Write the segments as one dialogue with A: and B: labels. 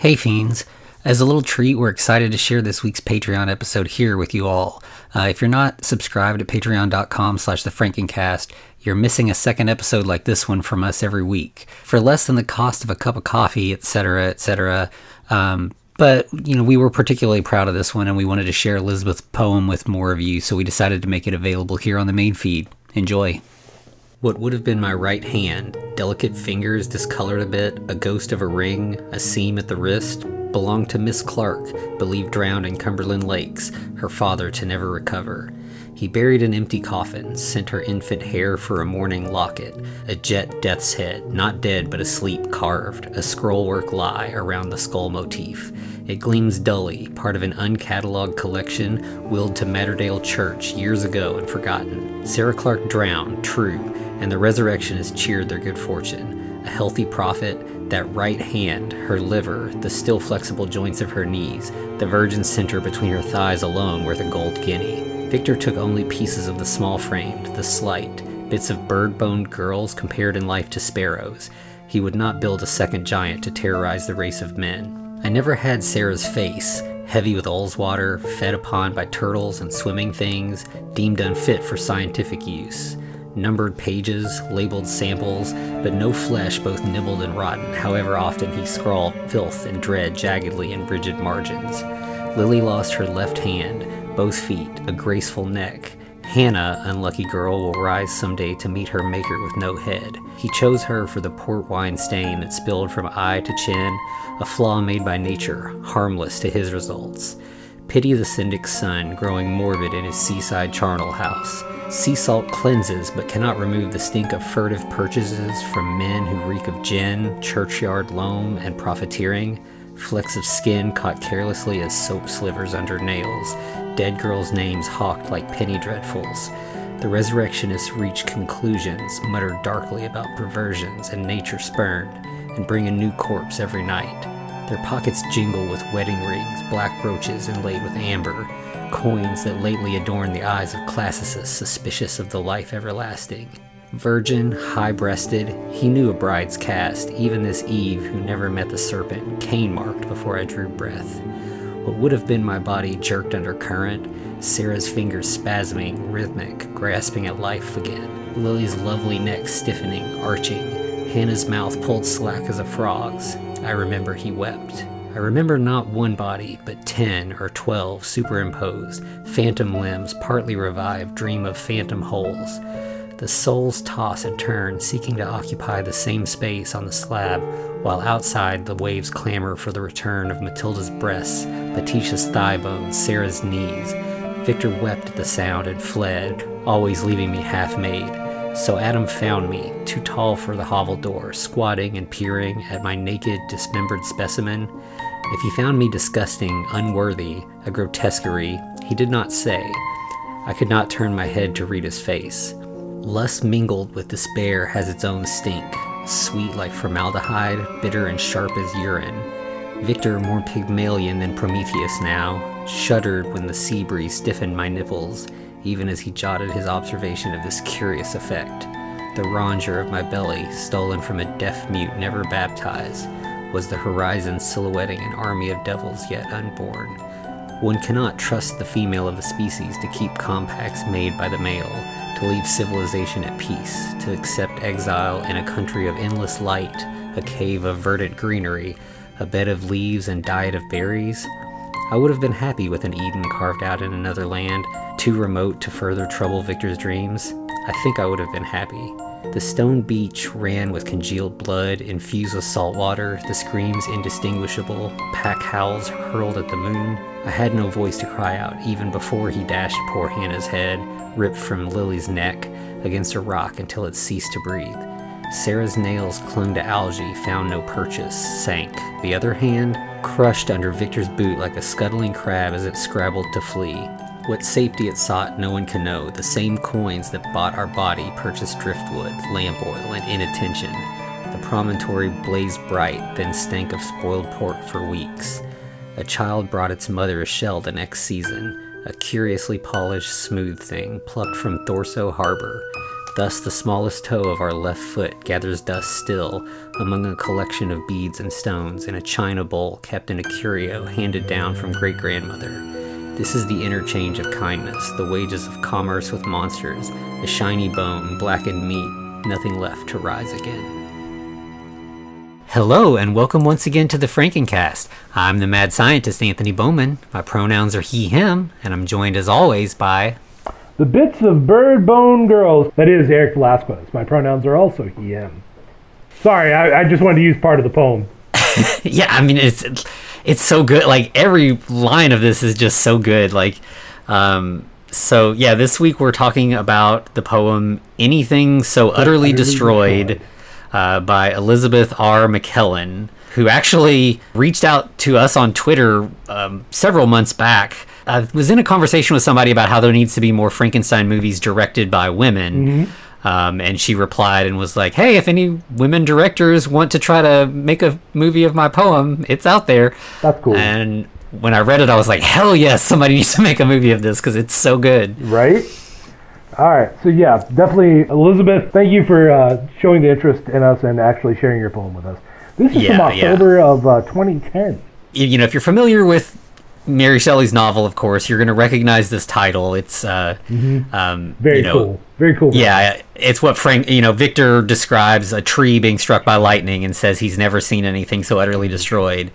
A: Hey, fiends. As a little treat, we're excited to share this week's Patreon episode here with you all. Uh, if you're not subscribed at patreon.com slash the Frankencast, you're missing a second episode like this one from us every week. For less than the cost of a cup of coffee, etc., etc. Um, but, you know, we were particularly proud of this one and we wanted to share Elizabeth's poem with more of you, so we decided to make it available here on the main feed. Enjoy. What would have been my right hand, delicate fingers discolored a bit, a ghost of a ring, a seam at the wrist, belonged to Miss Clark, believed drowned in Cumberland Lakes, her father to never recover. He buried an empty coffin, sent her infant hair for a mourning locket, a jet death's head, not dead but asleep carved, a scrollwork lie around the skull motif. It gleams dully, part of an uncatalogued collection willed to Matterdale Church years ago and forgotten. Sarah Clark drowned, true, and the resurrection has cheered their good fortune. A healthy profit, that right hand, her liver, the still flexible joints of her knees, the virgin center between her thighs alone worth a gold guinea. Victor took only pieces of the small framed, the slight, bits of bird boned girls compared in life to sparrows. He would not build a second giant to terrorize the race of men. I never had Sarah's face, heavy with Ullswater, fed upon by turtles and swimming things, deemed unfit for scientific use numbered pages, labeled samples, but no flesh both nibbled and rotten, however often he scrawled filth and dread jaggedly in rigid margins. Lily lost her left hand, both feet, a graceful neck. Hannah, unlucky girl, will rise someday to meet her maker with no head. He chose her for the port wine stain that spilled from eye to chin, a flaw made by nature, harmless to his results. Pity the syndic's son growing morbid in his seaside charnel house. Sea salt cleanses but cannot remove the stink of furtive purchases from men who reek of gin, churchyard loam, and profiteering. Flecks of skin caught carelessly as soap slivers under nails. Dead girls' names hawked like penny dreadfuls. The resurrectionists reach conclusions, mutter darkly about perversions and nature spurned, and bring a new corpse every night. Their pockets jingle with wedding rings, black brooches inlaid with amber, coins that lately adorn the eyes of classicists suspicious of the life everlasting. Virgin, high breasted, he knew a bride's cast, even this Eve who never met the serpent, Cain marked before I drew breath. What would have been my body jerked under current, Sarah's fingers spasming, rhythmic, grasping at life again, Lily's lovely neck stiffening, arching, Hannah's mouth pulled slack as a frog's. I remember he wept. I remember not one body, but ten or twelve superimposed, phantom limbs partly revived dream of phantom holes. The souls toss and turn, seeking to occupy the same space on the slab, while outside the waves clamor for the return of Matilda's breasts, Letitia's thigh bones, Sarah's knees. Victor wept at the sound and fled, always leaving me half made. So Adam found me, too tall for the hovel door, squatting and peering at my naked, dismembered specimen. If he found me disgusting, unworthy, a grotesquerie, he did not say. I could not turn my head to read his face. Lust mingled with despair has its own stink, sweet like formaldehyde, bitter and sharp as urine. Victor, more Pygmalion than Prometheus now, shuddered when the sea breeze stiffened my nipples, even as he jotted his observation of this curious effect. The rondure of my belly, stolen from a deaf mute never baptized, was the horizon silhouetting an army of devils yet unborn. One cannot trust the female of a species to keep compacts made by the male, to leave civilization at peace, to accept exile in a country of endless light, a cave of verdant greenery, a bed of leaves and diet of berries. I would have been happy with an Eden carved out in another land, too remote to further trouble Victor's dreams. I think I would have been happy. The stone beach ran with congealed blood, infused with salt water, the screams indistinguishable, pack howls hurled at the moon. I had no voice to cry out, even before he dashed poor Hannah's head, ripped from Lily's neck, against a rock until it ceased to breathe. Sarah's nails clung to algae, found no purchase, sank. The other hand crushed under Victor's boot like a scuttling crab as it scrabbled to flee. What safety it sought, no one can know. The same coins that bought our body purchased driftwood, lamp oil, and inattention. The promontory blazed bright, then stank of spoiled pork for weeks. A child brought its mother a shell the next season, a curiously polished, smooth thing plucked from Thurso Harbor. Thus, the smallest toe of our left foot gathers dust still among a collection of beads and stones in a china bowl kept in a curio handed down from great grandmother. This is the interchange of kindness, the wages of commerce with monsters, a shiny bone, blackened meat, nothing left to rise again. Hello, and welcome once again to the Frankencast. I'm the mad scientist Anthony Bowman. My pronouns are he, him, and I'm joined as always by.
B: The bits of bird bone girls. That is Eric Velasquez. My pronouns are also he, him. Sorry, I, I just wanted to use part of the poem.
A: yeah, I mean it's it's so good. Like every line of this is just so good. Like, um, so yeah, this week we're talking about the poem "Anything So Utterly, Destroyed." Uh, by Elizabeth R. McClellan, who actually reached out to us on Twitter um, several months back. I was in a conversation with somebody about how there needs to be more Frankenstein movies directed by women. Um, and she replied and was like, "Hey, if any women directors want to try to make a movie of my poem, it's out there."
B: That's cool.
A: And when I read it, I was like, "Hell yes, somebody needs to make a movie of this because it's so good."
B: Right? All right. So, yeah, definitely, Elizabeth, thank you for uh, showing the interest in us and actually sharing your poem with us. This is
A: Yeah,
B: from
A: yeah.
B: October of uh, 2010.
A: you you know, if you're familiar with Mary Shelley's novel, of course, you're going to recognize this title. It's, uh, um,
B: Very
A: you know,
B: cool. Very cool.
A: Yeah, it's what Frank, you know, Victor describes a tree being struck by lightning and says he's never seen anything so utterly destroyed.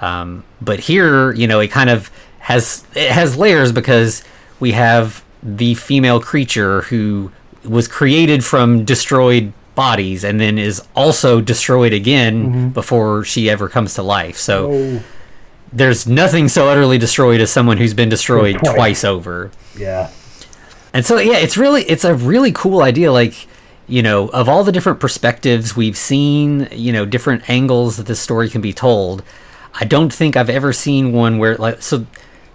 A: Um, but here, you know, it kind of has it has layers because we have the female creature who was created from destroyed bodies and then is also destroyed again before she ever comes to life. So
B: Oh,
A: there's nothing so utterly destroyed as someone who's been destroyed
B: Twice.
A: twice over.
B: yeah.
A: And so yeah, it's really it's a really cool idea like you know, of all the different perspectives we've seen, you know, different angles that this story can be told, I don't think I've ever seen one where like so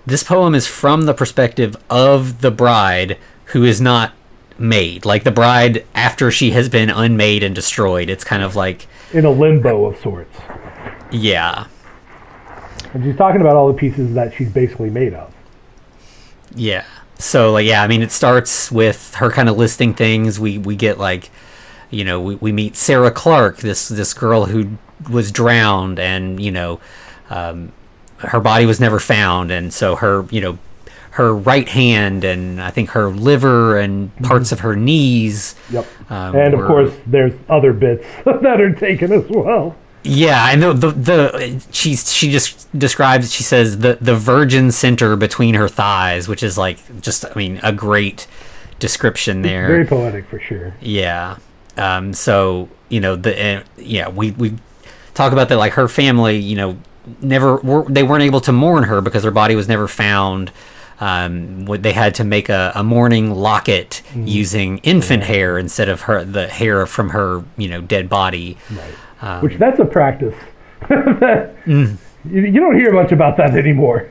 A: this poem is from the perspective of the bride who is not made. Like the bride after she has been unmade and destroyed. It's kind of like
B: In a limbo of sorts.
A: yeah.
B: And she's talking about all the pieces that she's basically made of.
A: Yeah. So like yeah, I mean it starts with her kind of listing things. We we get like you know, we, we meet Sarah Clark, this this girl who was drowned and, you know, um, her body was never found and so her, you know, her right hand and I think her liver and parts of her knees.
B: Yep.
A: Um,
B: and of
A: were-
B: course, there's other bits that are taken as well.
A: Yeah, I know the the she's she just describes she says the the virgin center between her thighs, which is like just I mean a great description there.
B: Very poetic for sure.
A: Yeah. Um, so you know the uh, yeah we we talk about that like her family you know never were, they weren't able to mourn her because her body was never found. Um, what- they had to make a, a mourning locket using infant hair instead of her the hair from her you know dead body.
B: Right.
A: Um,
B: Which that's a practice.
A: Mm.
B: you, you don't hear much about that anymore.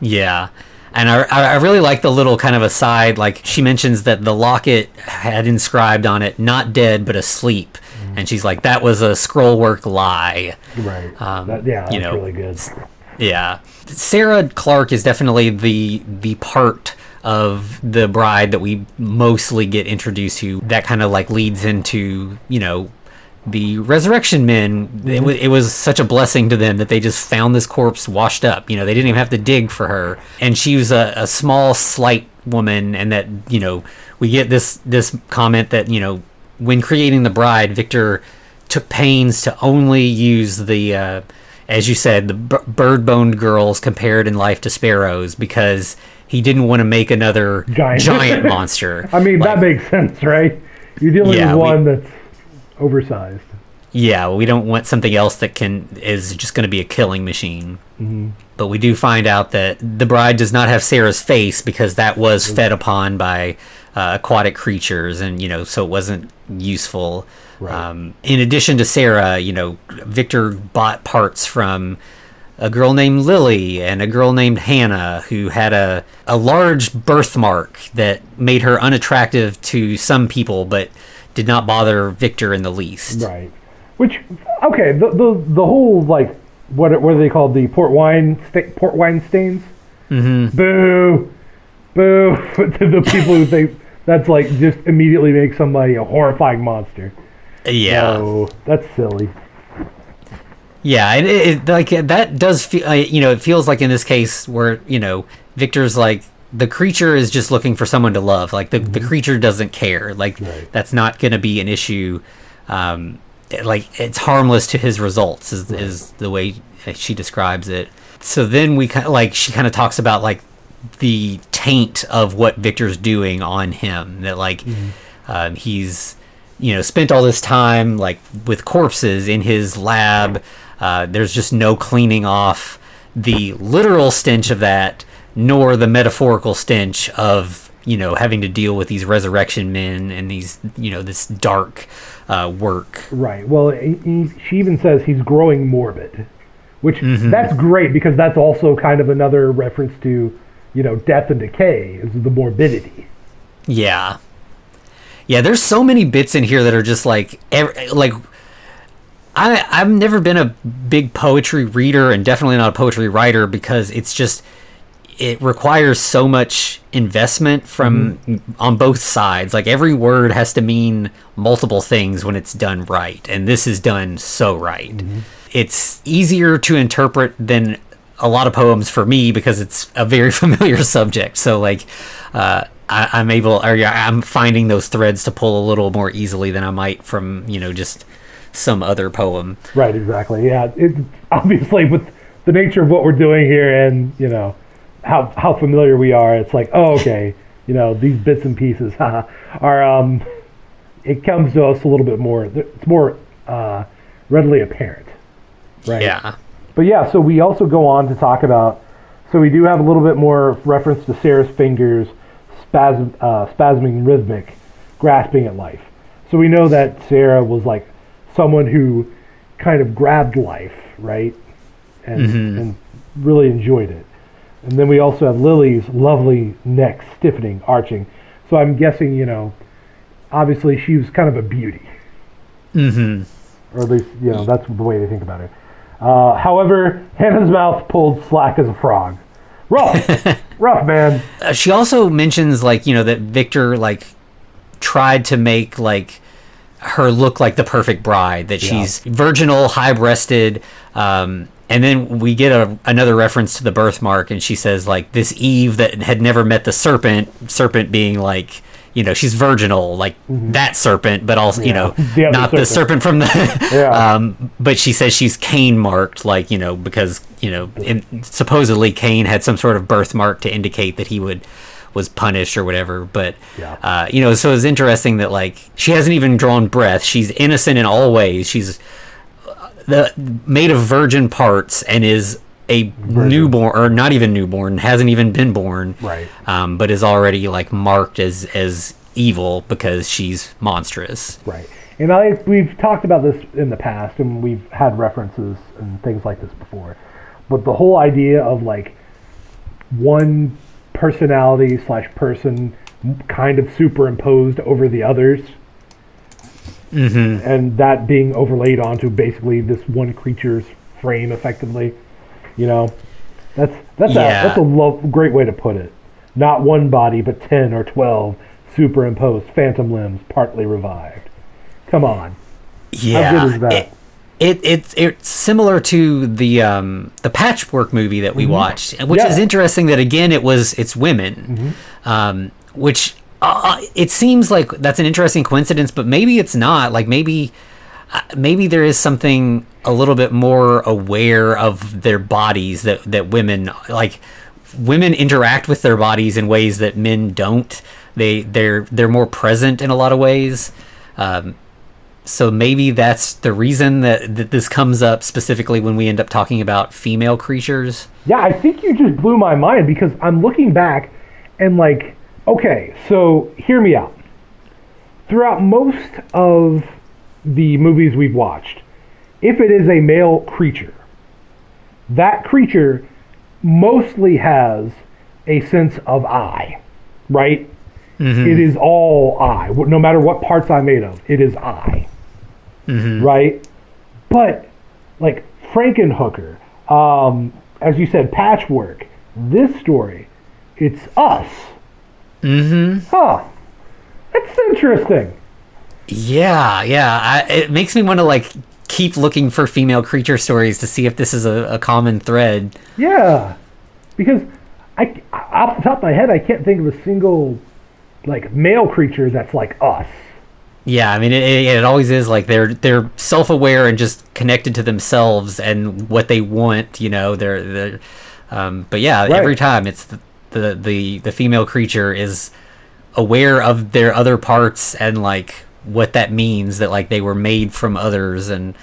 A: Yeah. And I, I really like the little kind of aside. Like she mentions that the locket had inscribed on it, not dead, but asleep. And she's like, that was a scrollwork lie.
B: Right.
A: Um,
B: That- yeah, that's
A: you know,
B: really good.
A: Yeah. Sarah Clark is definitely the the part of the bride that we mostly get introduced to that kind of like leads into, you know, the resurrection men. It, wa it was such a blessing to them that they just found this corpse washed up. You know, they didn't even have to dig for her. And she was a, a small, slight woman, and that, you know, we get this this comment that, you know, when creating the bride, Victor took pains to only use the uh, as you said, the b- bird-boned girls compared in life to sparrows because he didn't want to make another
B: Giant.
A: giant, monster.
B: I mean,
A: Like,
B: that makes sense, right? You're dealing
A: Yeah,
B: with
A: we-
B: one that's oversized.
A: yeah, we don't want something else that can is just going to be a killing machine. But we do find out that the bride does not have Sarah's face because that was fed upon by uh, aquatic creatures, and you know, so it wasn't useful.
B: Right.
A: Um, in addition to Sarah, you know, Victor bought parts from a girl named Lily and a girl named Hannah who had a, a large birthmark that made her unattractive to some people, but did not bother Victor in the least.
B: Right. Which, okay, the the, the whole like what are- what are they called? The port wine sta- port wine stains.
A: Mm-hmm.
B: Boo, boo to the people who think That's like just immediately makes somebody a horrifying monster.
A: Yeah.
B: So that's silly.
A: Yeah, it, it, like that does feel, uh, you know, it feels like in this case where you know Victor's like the creature is just looking for someone to love. Like the the creature doesn't care. Like
B: Right.
A: that's not going to be an issue. Um, it- like it's harmless to his results is is the way she describes it. So then we kind of like she kind of talks about like the taint of what Victor's doing on him. That like um, he's you know spent all this time like with corpses in his lab. Uh, there's just no cleaning off the literal stench of that, nor the metaphorical stench of you know having to deal with these resurrection men and these you know this dark uh, work.
B: Right. Well, he, he- she even says he's growing morbid, which
A: Mm-hmm.
B: that's great because that's also kind of another reference to, you know, death and decay is the morbidity.
A: Yeah. Yeah, there's so many bits in here that are just like ev- like I I've never been a big poetry reader and definitely not a poetry writer because it's just it requires so much investment from on both sides. Like every word has to mean multiple things when it's done right, and this is done so right. It's easier to interpret than a lot of poems for me because it's a very familiar subject. So like, uh, I, I'm able, or yeah, I'm finding those threads to pull a little more easily than I might from you know just some other poem.
B: Right. Exactly. Yeah. It obviously with the nature of what we're doing here and you know how how familiar we are, it's like oh okay, you know these bits and pieces haha, are um it comes to us a little bit more. It's more uh, readily apparent. Right.
A: Yeah.
B: But yeah, so we also go on to talk about. So we do have a little bit more reference to Sarah's fingers spasm, uh, spasming rhythmic, grasping at life. So we know that Sarah was like someone who kind of grabbed life, right, and and really enjoyed it. And then we also have Lily's lovely neck stiffening, arching. So I'm guessing, you know, obviously she was kind of a beauty
A: Mm-hmm.
B: or at least you know that's the way they think about it. Uh, however, Hannah's mouth pulled slack as a frog. Rough, rough man.
A: Uh, she also mentions like you know that Victor like tried to make like her look like the perfect bride that she's virginal high-breasted um and then we get a, another reference to the birthmark and she says like this eve that had never met the serpent serpent being like you know she's virginal like that serpent but also you know
B: Mm-hmm. The
A: not the serpent
B: serpent.
A: from the
B: Yeah.
A: um but she says she's Cain marked like you know because you know in, supposedly Cain had some sort of birthmark to indicate that he would was punished or whatever but
B: Yeah.
A: uh, you know so it's interesting that like she hasn't even drawn breath she's innocent in all ways she's the made of virgin parts and is a newborn or not even newborn hasn't even been born
B: Right.
A: um, but is already like marked as as evil because she's monstrous
B: Right. And I we've talked about this in the past, and we've had references and things like this before. But the whole idea of like one personality slash person kind of superimposed over the others,
A: mm-hmm.
B: and that being overlaid onto basically this one creature's frame, effectively. You know, that's that's
A: Yeah.
B: a that's a lo- great way to put it. Not one body, but ten or twelve superimposed phantom limbs, partly revived. Come on.
A: yeah
B: good is that?
A: It, it, it it's similar to the um the patchwork movie that we watched which
B: Mm-hmm. Yeah. Mm-hmm.
A: is interesting that again it was it's women um which uh, it seems like that's an interesting coincidence but maybe it's not. Like maybe uh, maybe there is something a little bit more aware of their bodies that that women like women interact with their bodies in ways that men don't. They they're they're more present in a lot of ways. Um, so maybe that's the reason that, that this comes up specifically when we end up talking about female creatures.
B: Yeah, I think you just blew my mind because I'm looking back and like, okay, so hear me out. Throughout most of the movies we've watched, if it is a male creature, that creature mostly has a sense of I, right? It is all I. No matter what parts I'm made of, it is I, right? But like Frankenhooker, um, as you said, Patchwork. This story, it's us.
A: Mm-hmm
B: Huh. That's interesting.
A: Yeah, yeah. I, it makes me want to like keep looking for female creature stories to see if this is a, a common thread.
B: Yeah, because I off the top of my head, I can't think of a single like male creature that's like us.
A: Yeah, I mean, it, it, it always is like they're they're self aware and just connected to themselves and what they want. You know, they're they're. Um, but yeah,
B: Right.
A: every time it's the, the the the female creature is aware of their other parts and like what that means that like they were made from others and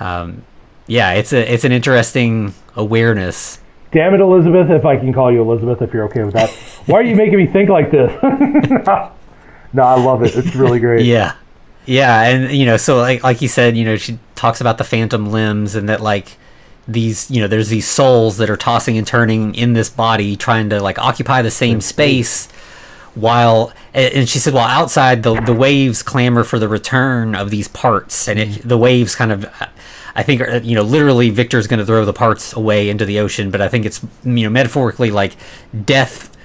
A: um, yeah, it's a it's an interesting awareness.
B: Damn it, Elizabeth! If I can call you Elizabeth, if you're okay with that. Why are you making me think like this? no, I love it. It's really great.
A: Yeah. Yeah, and you know, so like like you said, you know, she talks about the phantom limbs and that like these, you know, there's these souls that are tossing and turning in this body trying to like occupy the same space while and she said while outside the the waves clamor for the return of these parts and it, mm-hmm. the waves kind of I think you know literally Victor's going to throw the parts away into the ocean but I think it's you know metaphorically like death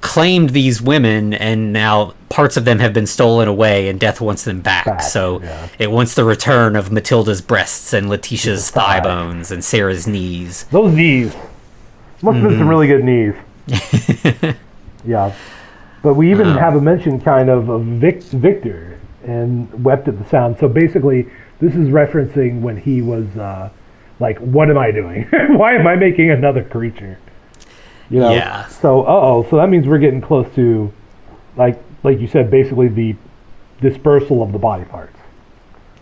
A: claimed these women and now parts of them have been stolen away and death wants them back,
B: Back,
A: so
B: yeah.
A: it wants the return of matilda's breasts and letitia's thigh
B: thigh.
A: bones and sarah's knees
B: Those knees. Must have been some really good knees. yeah. But we even have a mention kind of of Vic, Victor and wept at the sound. So basically, this is referencing when he was uh, like, "What am I doing? Why am I making another creature?" You know.
A: Yeah.
B: So, uh oh. So that means we're getting close to, like, like you said, basically the dispersal of the body parts.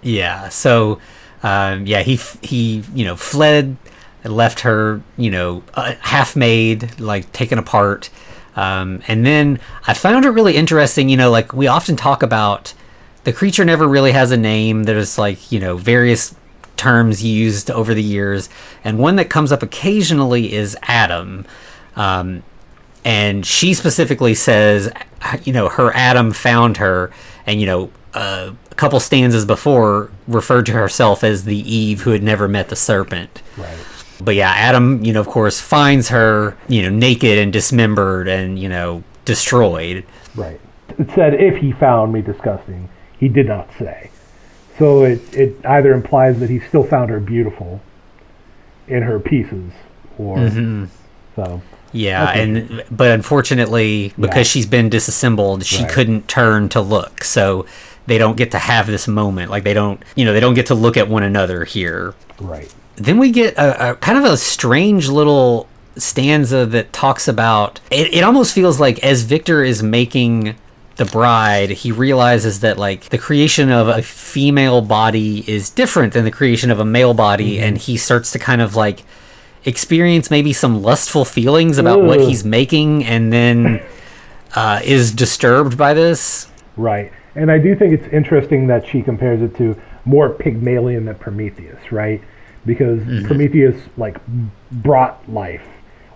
A: Yeah. So, um, yeah, he he you know fled and left her you know uh, half made, like taken apart. Um, and then I found it really interesting. You know, like we often talk about the creature never really has a name. There's like you know various terms used over the years, and one that comes up occasionally is Adam. Um, and she specifically says, you know, her Adam found her, and you know, uh, a couple stanzas before referred to herself as the Eve who had never met the serpent.
B: Right.
A: But yeah, Adam, you know, of course, finds her, you know, naked and dismembered and you know destroyed.
B: Right. It said if he found me disgusting. He did not say. So it, it either implies that he still found her beautiful in her pieces, or so.
A: Yeah,
B: Okay.
A: and but unfortunately, because
B: Yeah.
A: she's been disassembled, she
B: Right.
A: couldn't turn to look. So they don't get to have this moment. Like they don't, you know, they don't get to look at one another here.
B: Right.
A: then we get a, a kind of a strange little stanza that talks about it, it almost feels like as victor is making the bride he realizes that like the creation of a female body is different than the creation of a male body mm-hmm. and he starts to kind of like experience maybe some lustful feelings about what he's making and then uh, is disturbed by this
B: Right. And I do think it's interesting that she compares it to more Pygmalion than Prometheus, right? Because Prometheus like brought life,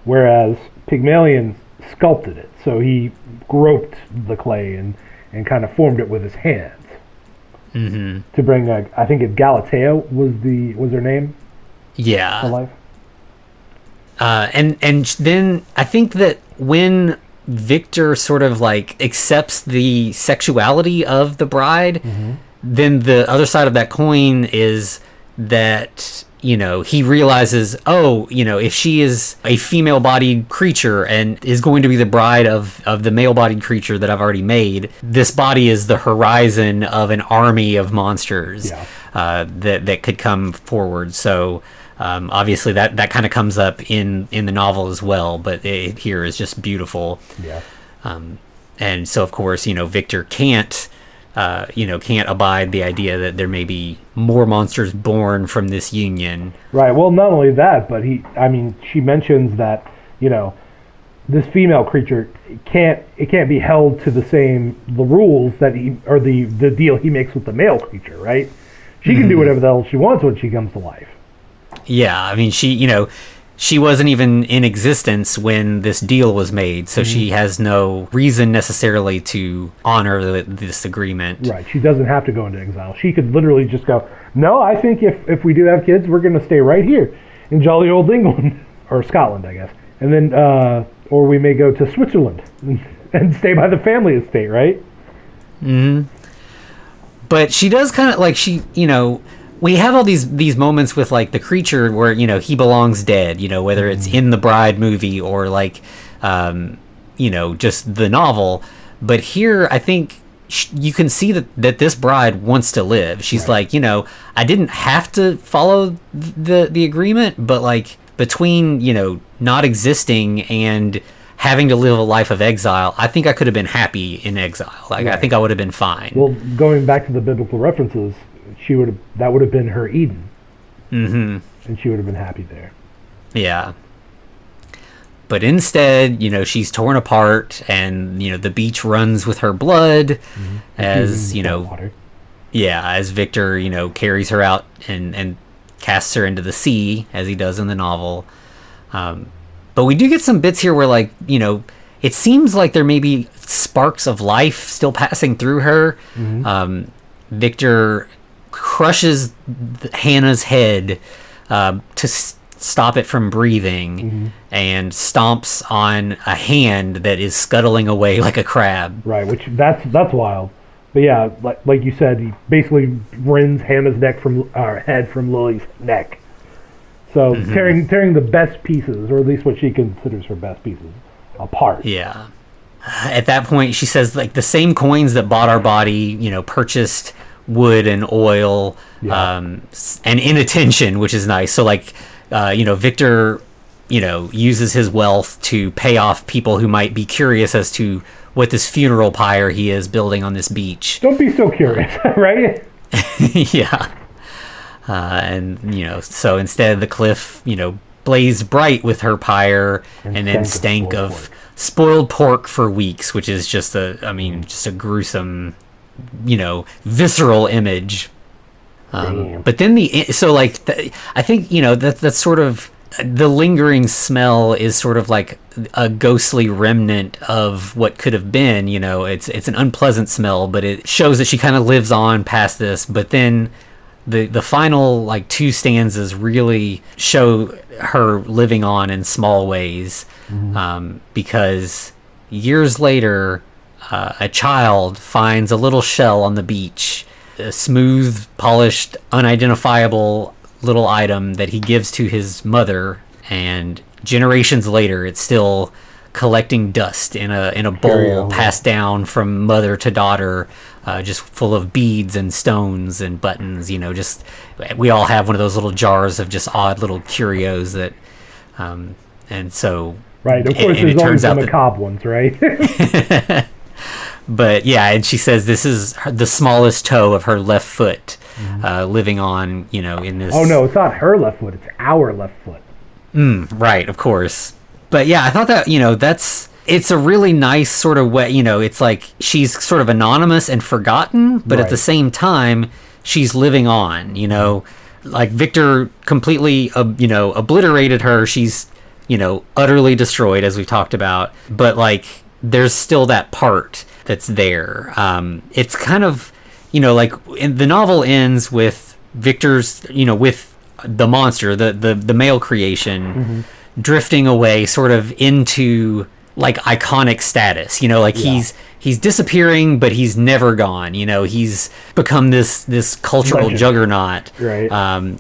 B: whereas Pygmalion sculpted it. So he groped the clay and, and kind of formed it with his hands. Mm-hmm. To bring, a, I think it Galatea was the was her name
A: yeah
B: to life.
A: Uh, and and then I think that when Victor sort of like accepts the sexuality of the bride, then the other side of that coin is that you know he realizes oh you know if she is a female bodied creature and is going to be the bride of of the male bodied creature that I've already made this body is the horizon of an army of monsters
B: Yeah.
A: uh, that that could come forward. So um, obviously that that kind of comes up in in the novel as well, but it here is just beautiful.
B: Yeah.
A: Um, and so of course you know Victor can't. Uh, you know, can't abide the idea that there may be more monsters born from this union.
B: Right. Well, not only that, but he. I mean, she mentions that you know this female creature can't it can't be held to the same the rules that he or the the deal he makes with the male creature. Right. She can do whatever the hell she wants when she comes to life.
A: Yeah, I mean, she, you know, she wasn't even in existence when this deal was made, so she has no reason necessarily to honor the, this agreement.
B: Right. She doesn't have to go into exile. She could literally just go. No, I think if if we do have kids, we're going to stay right here in jolly old England or Scotland, I guess, and then uh, or we may go to Switzerland and, and stay by the family estate. Right. Hmm.
A: But she does kind of like she you know we have all these these moments with like the creature where you know he belongs dead you know whether it's in the bride movie or like um you know just the novel. But here i think sh- you can see that that this bride wants to live. She's like you know i didn't have to follow the the agreement but like between you know not existing and having to live a life of exile i think i could have been happy in exile. Like i think i would have been fine.
B: Well, going back to the biblical references, she would have that would have been her Eden,
A: mm-hmm
B: and she would have been happy there.
A: Yeah. But instead, you know, she's torn apart and, you know, the beach runs with her blood as, you know,
B: water.
A: yeah, as Victor, you know, carries her out and, and casts her into the sea as he does in the novel. Um, but we do get some bits here where, like, you know, it seems like there may be sparks of life still passing through her. Um, Victor crushes Hannah's head uh, to s- stop it from breathing and stomps on a hand that is scuttling away like a crab.
B: Right, which that's that's wild. But yeah, like like you said, he basically rends Hannah's neck from uh, head from Lily's neck. So
A: Mm-hmm.
B: tearing tearing the best pieces, or at least what she considers her best pieces, apart.
A: Yeah. At that point, she says like the same coins that bought our body, you know, purchased wood and oil,
B: Yeah.
A: um, and inattention, which is nice. So like, uh, you know, Victor, you know, uses his wealth to pay off people who might be curious as to what this funeral pyre he is building on this beach.
B: Don't be so curious, right?
A: yeah. Uh, and you know, so instead of the cliff, you know, blazed bright with her pyre, and,
B: And
A: then
B: stank of
A: of
B: spoiled
A: spoiled pork for weeks, which is just a, I mean, just a gruesome, you know, visceral image. Um, but then the so like the, I think you know that that's sort of the lingering smell is sort of like a ghostly remnant of what could have been. You know, it's it's an unpleasant smell, but it shows that she kind of lives on past this. But then the the final like two stanzas really show her living on in small ways um, because years later uh, a child finds a little shell on the beach a smooth polished unidentifiable little item that he gives to his mother and generations later it's still collecting dust in a in a bowl passed down from mother to daughter uh, just full of beads and stones and buttons you know just we all have one of those little jars of just odd little curios that um, and so
B: Right. Of course,
A: and it
B: there's always
A: turns
B: the
A: that-
B: macabre ones, right?
A: but yeah, and she says this is her, the smallest toe of her left foot, uh, living on, you know, in this.
B: oh no, it's not her left foot; it's our left foot.
A: right, of course. But yeah, I thought that you know that's it's a really nice sort of way. You know, it's like she's sort of anonymous and forgotten, but at the same time, she's living on. You know, like Victor completely, uh, you know, obliterated her. She's you know utterly destroyed, as we talked about. But like, there's still that part that's there. Um, it's kind of you know like in, the novel ends with Victor's you know with the monster, the the the male creation, drifting away, sort of into like iconic status. You know, like he's he's disappearing, but he's never gone. You know, he's become this this cultural
B: Legend.
A: juggernaut.
B: Right.
A: Um,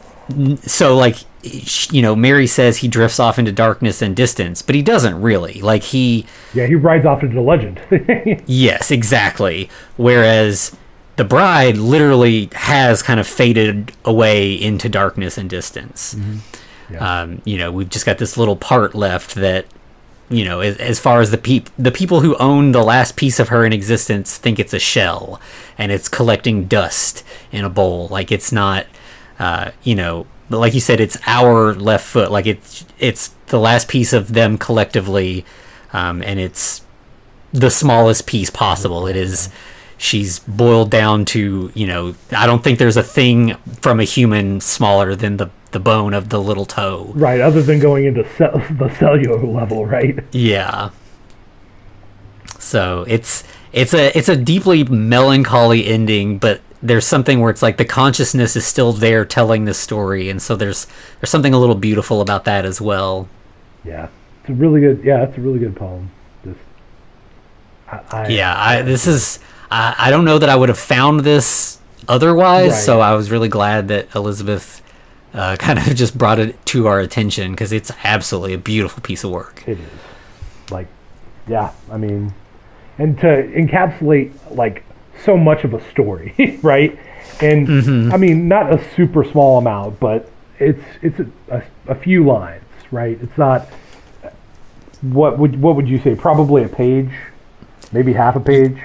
A: so like you know, Mary says he drifts off into darkness and distance, but he doesn't really. Like he
B: Yeah, he rides off into the legend.
A: Yes, exactly. Whereas the bride literally has kind of faded away into darkness and distance.
B: Yeah.
A: Um, you know, we've just got this little part left that, you know, as, as far as the peop- the people who own the last piece of her in existence think it's a shell and it's collecting dust in a bowl. Like it's not, uh, you know, but like you said, it's our left foot. Like it's it's the last piece of them collectively, um, and it's the smallest piece possible. It is she's boiled down to you know I don't think there's a thing from a human smaller than the the bone of the little toe.
B: right, other than going into cell- the cellular level, right?
A: Yeah. So it's it's a it's a deeply melancholy ending, but there's something where it's like the consciousness is still there telling the story, and so there's there's something a little beautiful about that as well.
B: Yeah, it's a really good. Yeah, it's a really good poem. Just, I, I,
A: yeah I, this is I, I don't know that I would have found this otherwise.
B: Right.
A: So I was really glad that Elizabeth uh, kind of just brought it to our attention because it's absolutely a beautiful piece of work.
B: It is. Like, yeah, I mean, and to encapsulate like so much of a story, right? And
A: Mm-hmm.
B: I mean, not a super small amount, but it's it's a, a, a few lines, right? It's not. What would what would you say? Probably a page, maybe half a page.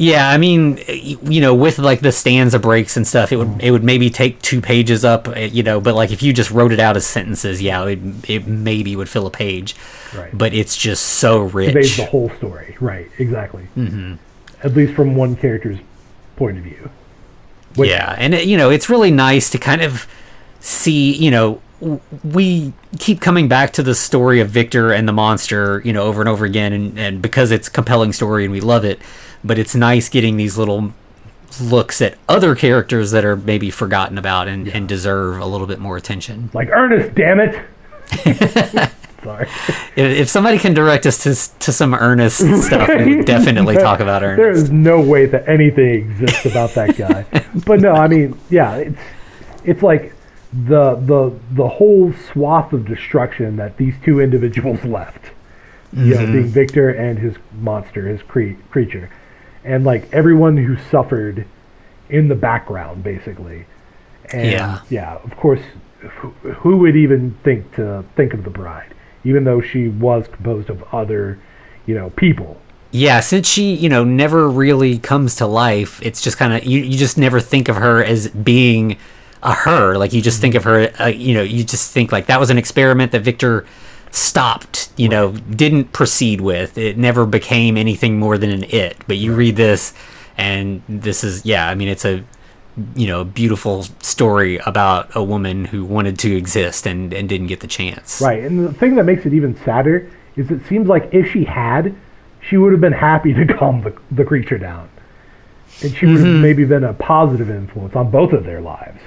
A: Yeah, I mean, you know, with like the stanza breaks and stuff, it would it would maybe take two pages up, uh, you know. But like if you just wrote it out as sentences, yeah, it, it maybe would fill a page.
B: Right.
A: But it's just so
B: Conveys
A: rich.
B: the whole story, right? Exactly. Mm-hmm. At least from one character's point of view. Which-
A: yeah, and it, you know, it's really nice to kind of see, you know, w- we keep coming back to the story of Victor and the monster, you know, over and over again, and, and because it's a compelling story and we love it, but it's nice getting these little looks at other characters that are maybe forgotten about and, and deserve a little bit more attention.
B: Like Ernest, damn it! Sorry.
A: If, if somebody can direct us to to some earnest stuff, we would definitely talk about
B: There
A: Ernest.
B: is no way that anything exists about that guy. but no, I mean, yeah, it's it's like the the the whole swath of destruction that these two individuals left. You know, mm-hmm. being Victor and his monster, his cre- creature, and like everyone who suffered in the background, basically. And
A: Yeah.
B: yeah, of course, who, who would even think to think of the bride, even though she was composed of other, you know, people.
A: Yeah, since she, you know, never really comes to life, it's just kind of you, you just never think of her as being a her. Like you just think of her, uh, you know, you just think like that was an experiment that Victor stopped, you know, didn't proceed with. It never became anything more than an it. But you read this and this is yeah, I mean it's a you know, beautiful story about a woman who wanted to exist and and didn't get the chance.
B: Right, and the thing that makes it even sadder is it seems like if she had, she would have been happy to calm the, the creature down. And she would have mm-hmm. maybe been a positive influence on both of their lives.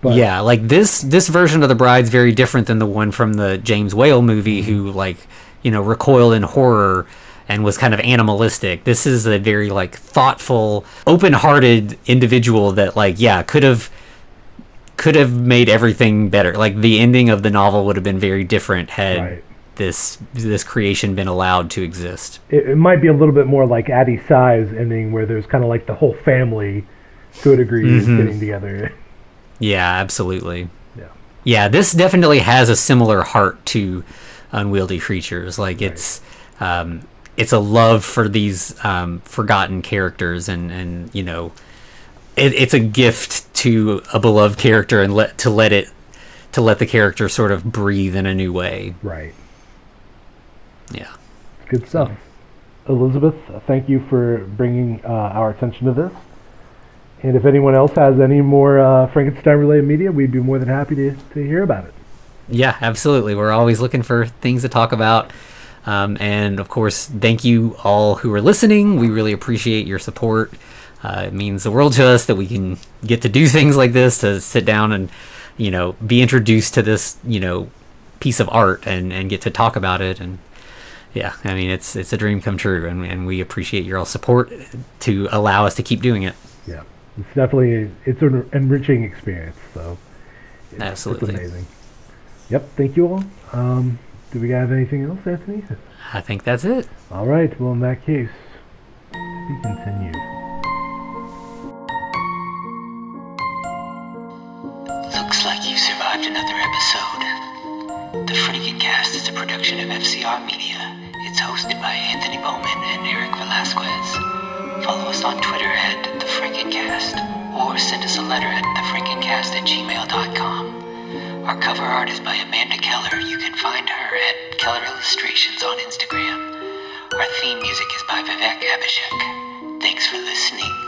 B: But-
A: yeah, like this this version of the bride's very different than the one from the James Whale movie, who like you know recoiled in horror and was kind of animalistic. This is a very like thoughtful, open-hearted individual that like yeah could have could have made everything better. Like the ending of the novel would have been very different had
B: Right.
A: this this creation been allowed to exist.
B: It, it might be a little bit more like Addie Tsai's ending, where there's kind of like the whole family, to a degree, is getting together.
A: Yeah, absolutely.
B: Yeah.
A: Yeah, this definitely has a similar heart to Unwieldy Creatures. Like it's um, it's a love for these um, forgotten characters, and and you know, it, it's a gift to a beloved character, and let to let it to let the character sort of breathe in a new way.
B: Right.
A: Yeah.
B: Good stuff. Elizabeth, thank you for bringing uh, our attention to this. And if anyone else has any more uh, Frankenstein related media, we'd be more than happy to, to hear about it.
A: Yeah, absolutely. We're always looking for things to talk about. Um, and of course, thank you all who are listening. We really appreciate your support. Uh, it means the world to us that we can get to do things like this, to sit down and, you know, be introduced to this, you know, piece of art and, and get to talk about it. And yeah, I mean, it's it's a dream come true. And, and we appreciate your all support to allow us to keep doing it.
B: Yeah, it's definitely it's an enriching experience. So it's,
A: Absolutely.
B: it's amazing. Yep, thank you all. Um, do we have anything else, Anthony?
A: I think that's it.
B: All right. Well, in that case, we continue.
C: Looks like you survived another episode. The Freaking Cast is a production of FCR Media. It's hosted by Anthony Bowman and Eric Velasquez. Follow us on Twitter at The Frankencast or send us a letter at thefrankencast at gmail.com. Our cover art is by Amanda Keller. You can find her at Keller Illustrations on Instagram. Our theme music is by Vivek Abhishek. Thanks for listening.